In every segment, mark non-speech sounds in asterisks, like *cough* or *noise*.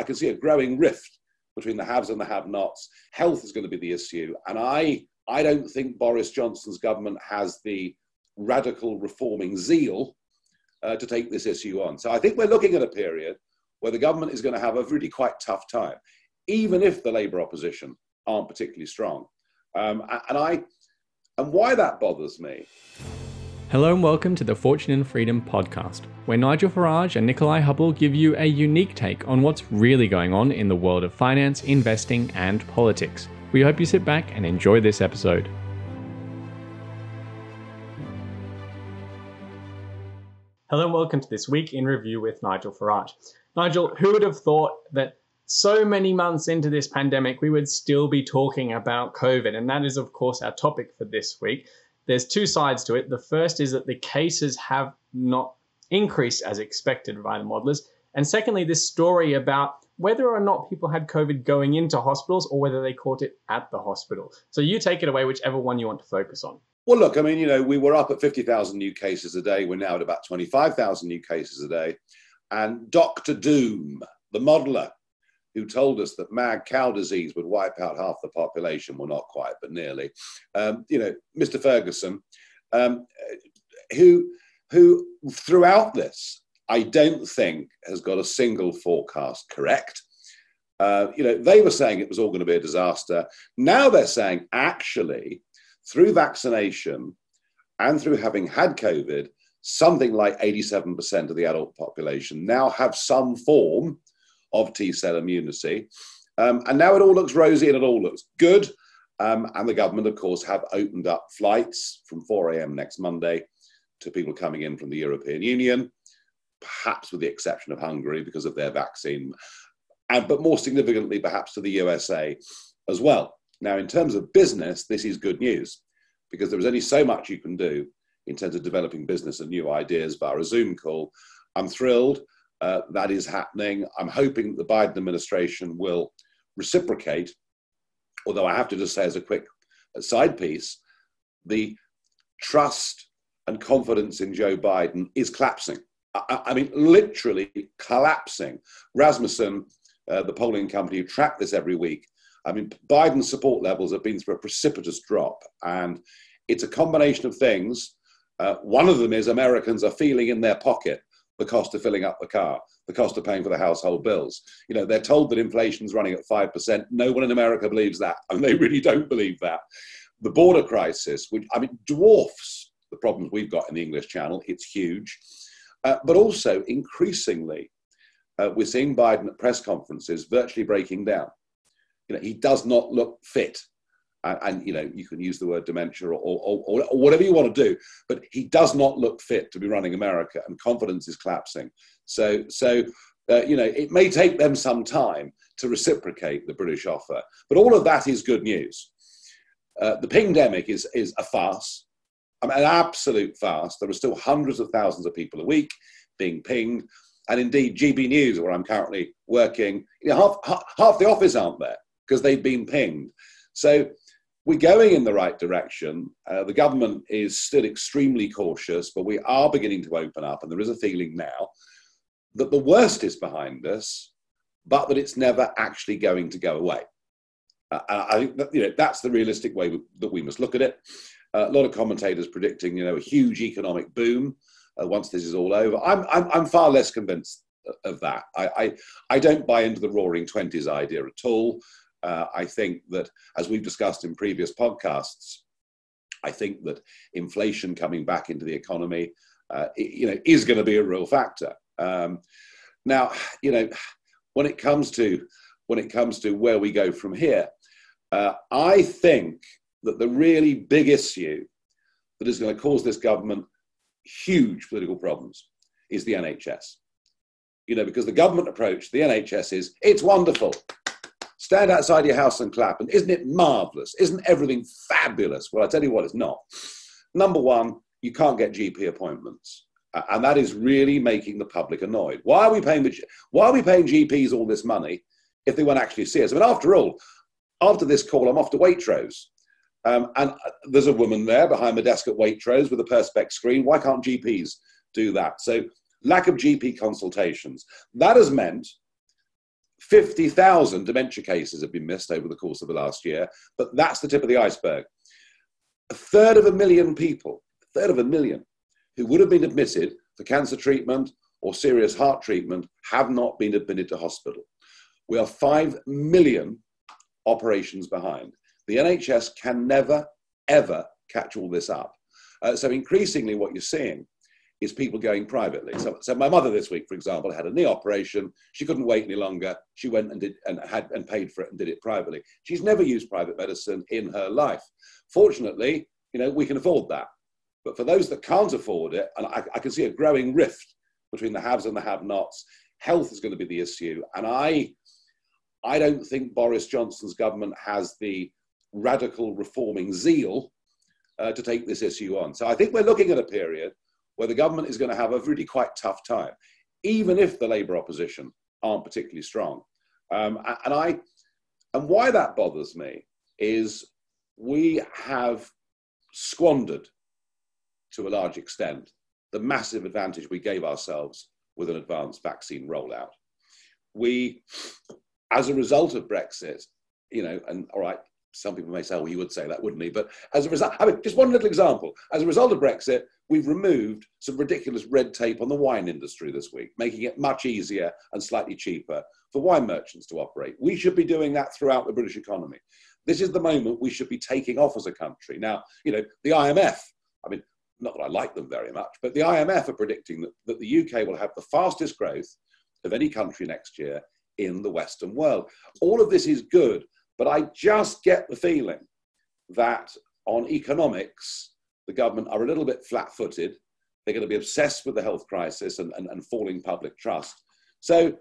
I can see a growing rift between the haves and the have-nots. Health is going to be the issue, and I I don't think Boris Johnson's government has the radical reforming zeal uh, to take this issue on. So I think we're looking at a period where the government is going to have a really quite tough time, even if the Labour opposition aren't particularly strong. Um, and I, and why that bothers me. Hello and welcome to the Fortune and Freedom podcast, where Nigel Farage and Nickolai Hubble give you a unique take on what's really going on in the world of finance, investing, and politics. We hope you sit back and enjoy this episode. Hello and welcome to this week in review with Nigel Farage. Nigel, who would have thought that so many months into this pandemic, we would still be talking about COVID? And that is, of course, our topic for this week. There's two sides to it. The first is that the cases have not increased as expected by the modelers. And secondly, this story about whether or not people had COVID going into hospitals or whether they caught it at the hospital. So you take it away, whichever one you want to focus on. Well, look, I mean, you know, we were up at 50,000 new cases a day. We're now at about 25,000 new cases a day. And Dr. Doom, the modeler, who told us that mad cow disease would wipe out half the population, well, not quite, but nearly. Um, you know, Mr. Ferguson, um, who, who throughout this, I don't think has got a single forecast correct. Uh, you know, they were saying it was all going to be a disaster. Now they're saying actually through vaccination and through having had COVID, something like 87% of the adult population now have some form of T cell immunity. Um, and now it all looks rosy and it all looks good. Um, and the government, of course, have opened up flights from 4 a.m. next Monday to people coming in from the European Union, perhaps with the exception of Hungary because of their vaccine, and, but more significantly, perhaps to the USA as well. Now, in terms of business, this is good news because there is only so much you can do in terms of developing business and new ideas via a Zoom call. I'm thrilled uh, that is happening. I'm hoping the Biden administration will reciprocate, although I have to just say, as a quick side piece, the trust and confidence in Joe Biden is collapsing. I, I mean, literally collapsing. Rasmussen, uh, the polling company track this every week, I mean, Biden's support levels have been through a precipitous drop, and it's a combination of things. Uh, one of them is Americans are feeling in their pocket the cost of filling up the car, the cost of paying for the household bills. You know, they're told that inflation's running at 5%. No one in America believes that, *laughs* and they really don't believe that. The border crisis, which, I mean, dwarfs the problems we've got in the English Channel, it's huge. Uh, but also, increasingly, uh, we're seeing Biden at press conferences virtually breaking down you know, he does not look fit. And, and, you know, you can use the word dementia or, or, or, or, whatever you want to do, but he does not look fit to be running America, and confidence is collapsing. So, so uh, you know, it may take them some time to reciprocate the British offer, but all of that is good news. Uh, the pandemic is is a farce, I mean, an absolute farce. There are still hundreds of thousands of people a week being pinged, and indeed, GB News, where I'm currently working, you know, half, half, the office aren't there because they've been pinged. So we're going in the right direction. Uh, the government is still extremely cautious, but we are beginning to open up, and there is a feeling now that the worst is behind us, but that it's never actually going to go away. Uh, I think that, you know that's the realistic way that we must look at it. Uh, a lot of commentators predicting you know a huge economic boom uh, once this is all over. I'm, I'm I'm far less convinced of that. I, I I don't buy into the Roaring Twenties idea at all. Uh, I think that, as we've discussed in previous podcasts, I think that inflation coming back into the economy, uh, you know, is going to be a real factor. Um, now, you know, when it comes to when it comes to where we go from here, uh, I think that the really big issue that is going to cause this government huge political problems is the NHS. You know, because the government approach, the NHS is it's wonderful. Stand outside your house and clap. And isn't it marvelous? Isn't everything fabulous? Well, I tell you what, it's not. Number one, you can't get GP appointments. and that is really making the public annoyed. Why are we paying why are we paying GPs all this money if they won't actually see us? I mean, after all, after this call, I'm off to Waitrose. Um, and uh, there's a woman there behind the desk at Waitrose with a Perspex screen. Why can't GPs do that? So, lack of GP consultations. That has meant 50,000 dementia cases have been missed over the course of the last year, but that's the tip of the iceberg. A third of a million people, a third of a million, who would have been admitted for cancer treatment or serious heart treatment have not been admitted to hospital. We are 5 million operations behind. The NHS can never, ever catch all this up. Uh, so increasingly what you're seeing is people going privately. So, so my mother this week, for example, had a knee operation. She couldn't wait any longer. She went and did and had and paid for it and did it privately. She's never used private medicine in her life. Fortunately, you know, we can afford that. But for those that can't afford it, and I, I can see a growing rift between the haves and the have-nots, health is going to be the issue. And I, I don't think Boris Johnson's government has the radical reforming zeal uh, to take this issue on. So I think we're looking at a period where the government is going to have a really quite tough time, even if the Labour opposition aren't particularly strong. Um, and I, and why that bothers me is we have squandered to a large extent the massive advantage we gave ourselves with an advanced vaccine rollout. We, as a result of Brexit, you know, and all right, some people may say, well, he would say that, wouldn't he? But as a result, I mean, just one little example. As a result of Brexit, we've removed some ridiculous red tape on the wine industry this week, making it much easier and slightly cheaper for wine merchants to operate. We should be doing that throughout the British economy. This is the moment we should be taking off as a country. Now, you know, the IMF, I mean, not that I like them very much, but the IMF are predicting that, that the UK will have the fastest growth of any country next year in the Western world. All of this is good, but I just get the feeling that on economics, the government are a little bit flat footed. They're going to be obsessed with the health crisis and, and, and falling public trust. So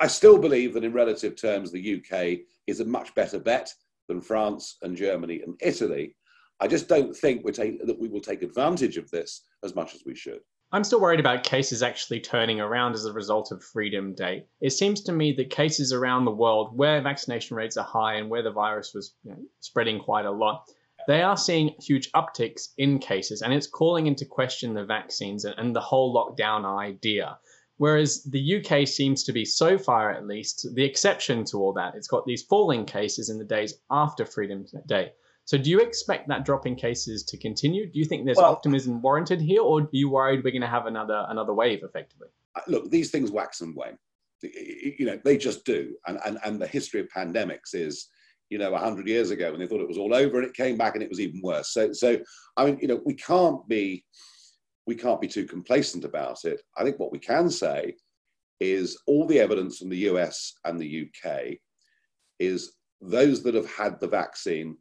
I still believe that in relative terms, the UK is a much better bet than France and Germany and Italy. I just don't think take, that we will take advantage of this as much as we should. I'm still worried about cases actually turning around as a result of Freedom Day. It seems to me that cases around the world where vaccination rates are high and where the virus was you know, spreading quite a lot, they are seeing huge upticks in cases, and it's calling into question the vaccines and, and the whole lockdown idea. Whereas the UK seems to be, so far at least, the exception to all that. It's got these falling cases in the days after Freedom Day. So, do you expect that drop in cases to continue? Do you think there's well, optimism warranted here, or are you worried we're going to have another another wave, effectively? Uh, look, these things wax and wane. You know, they just do. And and and the history of pandemics is you know, 100 years ago when they thought it was all over and it came back and it was even worse. So, so I mean, you know, we can't be, we can't be too complacent about it. I think what we can say is all the evidence from the US and the UK is those that have had the vaccine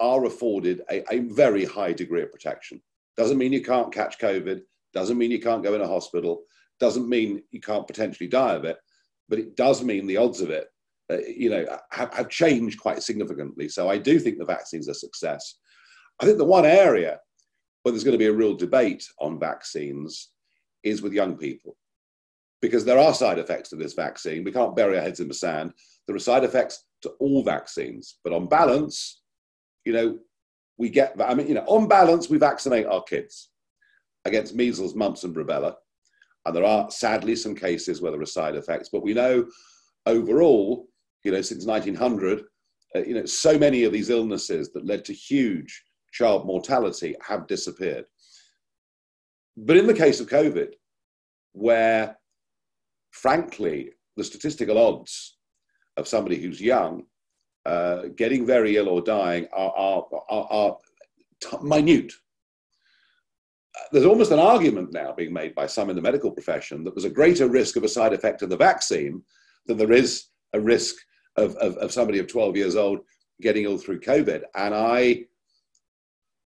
are afforded a, a very high degree of protection. Doesn't mean you can't catch COVID, doesn't mean you can't go in a hospital, doesn't mean you can't potentially die of it, but it does mean the odds of it uh, you know, have, have changed quite significantly. So I do think the vaccine's a success. I think the one area where there's going to be a real debate on vaccines is with young people, because there are side effects to this vaccine. We can't bury our heads in the sand. There are side effects to all vaccines, but on balance, you know, we get. that. I mean, you know, on balance, we vaccinate our kids against measles, mumps, and rubella. And there are sadly some cases where there are side effects, but we know overall you know, since 1900, uh, you know, so many of these illnesses that led to huge child mortality have disappeared. But in the case of COVID, where frankly, the statistical odds of somebody who's young uh, getting very ill or dying are, are, are, are t- minute. There's almost an argument now being made by some in the medical profession that there's a greater risk of a side effect of the vaccine than there is a risk of, of, of somebody of 12 years old getting ill through COVID. And I,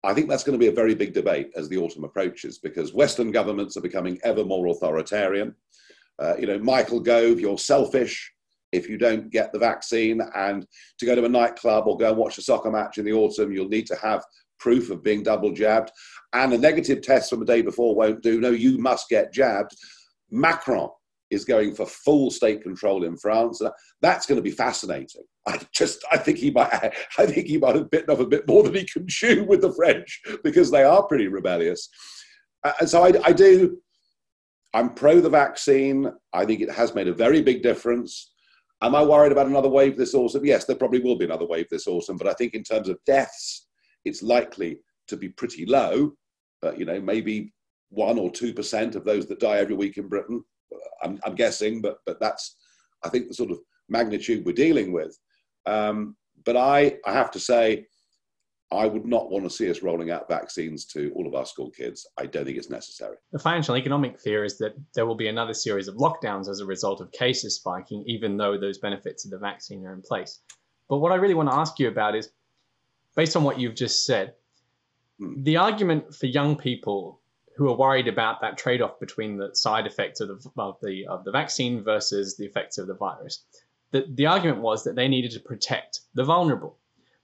I think that's going to be a very big debate as the autumn approaches because Western governments are becoming ever more authoritarian. Uh, you know, Michael Gove, you're selfish if you don't get the vaccine. And to go to a nightclub or go and watch a soccer match in the autumn, you'll need to have proof of being double jabbed. And a negative test from the day before won't do. No, you must get jabbed. Macron is going for full state control in France. That's going to be fascinating. I just, I think he might, *laughs* I think he might have bitten off a bit more than he can chew with the French because they are pretty rebellious. Uh, and so I, I do, I'm pro the vaccine. I think it has made a very big difference. Am I worried about another wave this autumn? Yes, there probably will be another wave this autumn, but I think in terms of deaths, it's likely to be pretty low. Uh, you know, maybe one or two percent of those that die every week in Britain. I'm, I'm, guessing, but but that's I think the sort of magnitude we're dealing with. Um, but I I have to say, I would not want to see us rolling out vaccines to all of our school kids. I don't think it's necessary. The financial economic fear is that there will be another series of lockdowns as a result of cases spiking, even though those benefits of the vaccine are in place. But what I really want to ask you about is based on what you've just said, hmm. the argument for young people who are worried about that trade-off between the side effects of the, of the, of the vaccine versus the effects of the virus. The, the argument was that they needed to protect the vulnerable.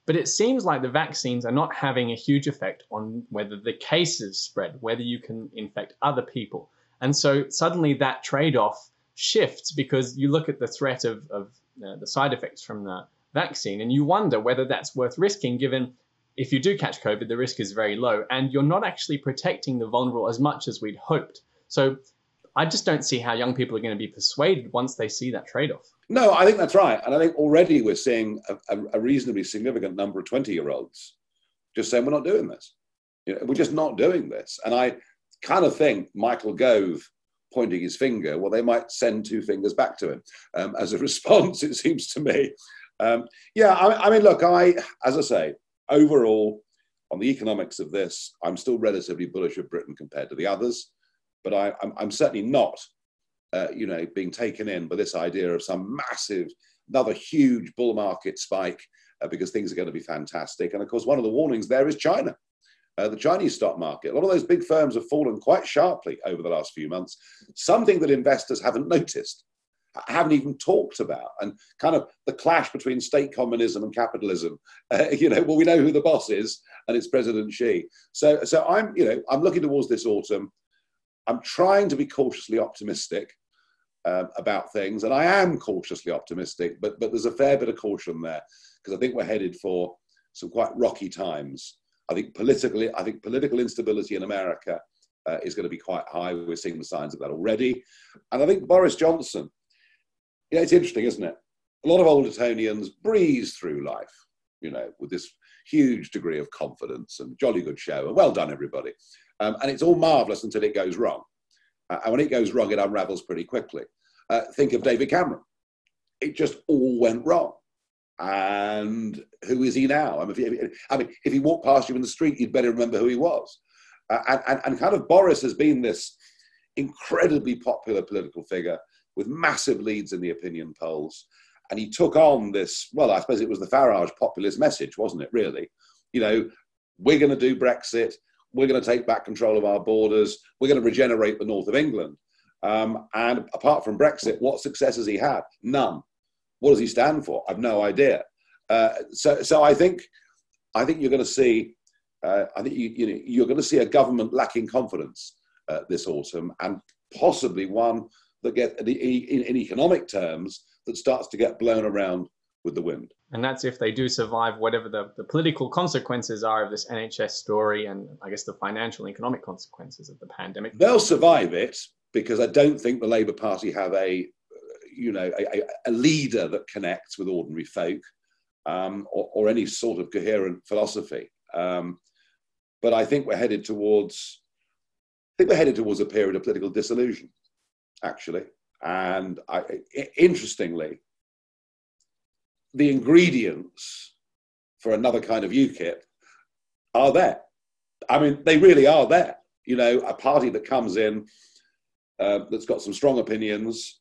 But it seems like the vaccines are not having a huge effect on whether the cases spread, whether you can infect other people. And so suddenly that trade off shifts because you look at the threat of, of uh, the side effects from the vaccine and you wonder whether that's worth risking given if you do catch COVID, the risk is very low and you're not actually protecting the vulnerable as much as we'd hoped. So I just don't see how young people are going to be persuaded once they see that trade off. No, I think that's right. And I think already we're seeing a, a reasonably significant number of 20 year olds just saying, we're not doing this. You know, we're just not doing this. And I kind of think Michael Gove pointing his finger, well, they might send two fingers back to him um, as a *laughs* response, it seems to me. Um, yeah, I, I mean, look, I, as I say, overall, on the economics of this, I'm still relatively bullish of Britain compared to the others, but I, am certainly not uh, you know, being taken in by this idea of some massive, another huge bull market spike uh, because things are going to be fantastic. And of course, one of the warnings there is China. Uh, the Chinese stock market. A lot of those big firms have fallen quite sharply over the last few months, something that investors haven't noticed, haven't even talked about, and kind of the clash between state communism and capitalism. Uh, *laughs* you know, well, we know who the boss is, and it's President Xi. So, so I'm, you know, I'm looking towards this autumn. I'm trying to be cautiously optimistic um, about things, and I am cautiously optimistic, but but there's a fair bit of caution there because I think we're headed for some quite rocky times. I think politically, I think political instability in America uh, is going to be quite high. We're seeing the signs of that already, and I think Boris Johnson. Yeah, it's interesting, isn't it? A lot of old Etonians breeze through life, you know, with this huge degree of confidence and jolly good show, and well done, everybody. Um, and it's all marvelous until it goes wrong. Uh, and when it goes wrong, it unravels pretty quickly. Uh, think of David Cameron. It just all went wrong. And who is he now? I mean, if, I mean, if he walked past you in the street, you'd better remember who he was. Uh, and, and, and kind of Boris has been this incredibly popular political figure with massive leads in the opinion polls. And he took on this, well, I suppose it was the Farage populist message, wasn't it, really? You know, we're going to do Brexit we're going to take back control of our borders. We're going to regenerate the north of England. Um, and apart from Brexit, what success has he had? None. What does he stand for? I've no idea. Uh, so, so I think, I think you're going to see, uh, I think you, you know, you're going to see a government lacking confidence uh, this autumn, and possibly one that get in, in economic terms that starts to get blown around with the wind. And that's if they do survive whatever the, the political consequences are of this NHS story and I guess the financial and economic consequences of the pandemic. They'll survive it because I don't think the Labour Party have a, you know, a, a leader that connects with ordinary folk um, or, or, any sort of coherent philosophy. Um, but I think we're headed towards, I think we're headed towards a period of political disillusion, actually. And I, interestingly, the ingredients for another kind of UKIP are there. I mean, they really are there. You know, a party that comes in uh, that's got some strong opinions,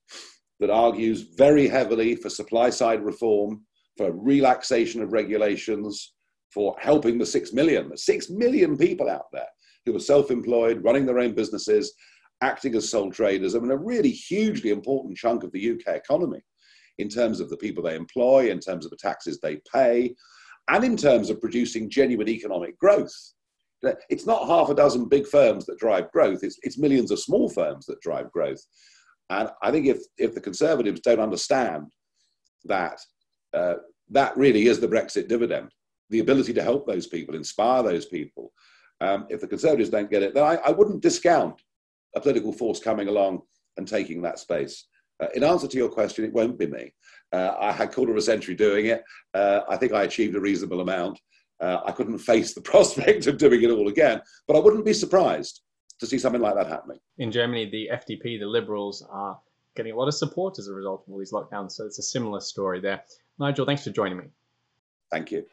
that argues very heavily for supply side reform, for relaxation of regulations, for helping the six million, the six million people out there who are self employed, running their own businesses, acting as sole traders. I mean, a really hugely important chunk of the UK economy in terms of the people they employ, in terms of the taxes they pay, and in terms of producing genuine economic growth. It's not half a dozen big firms that drive growth, it's, it's millions of small firms that drive growth. And I think if, if the Conservatives don't understand that, uh, that really is the Brexit dividend, the ability to help those people, inspire those people. Um, if the Conservatives don't get it, then I, I wouldn't discount a political force coming along and taking that space. Uh, in answer to your question, it won't be me. Uh, I had quarter of a century doing it. Uh, I think I achieved a reasonable amount. Uh, I couldn't face the *laughs* prospect of doing it all again, but I wouldn't be surprised to see something like that happening. In Germany, the FDP, the Liberals, are getting a lot of support as a result of all these lockdowns. So it's a similar story there. Nigel, thanks for joining me. Thank you.